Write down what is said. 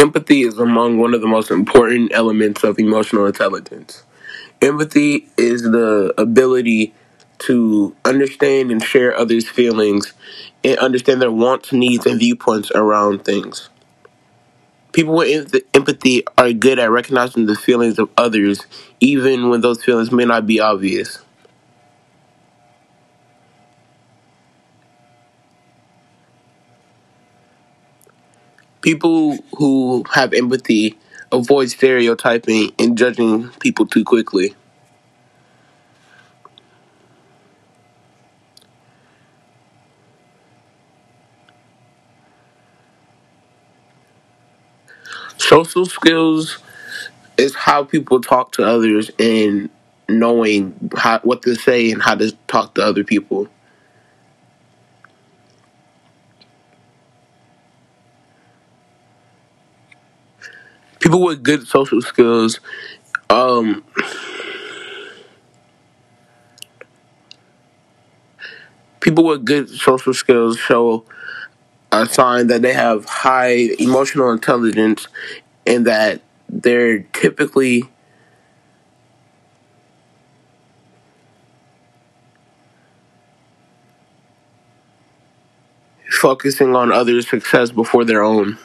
Empathy is among one of the most important elements of emotional intelligence. Empathy is the ability to understand and share others' feelings and understand their wants, needs, and viewpoints around things. People with empathy are good at recognizing the feelings of others, even when those feelings may not be obvious. People who have empathy avoid stereotyping and judging people too quickly. Social skills is how people talk to others and knowing how, what to say and how to talk to other people. People with good social skills um people with good social skills show a sign that they have high emotional intelligence and that they're typically focusing on others' success before their own.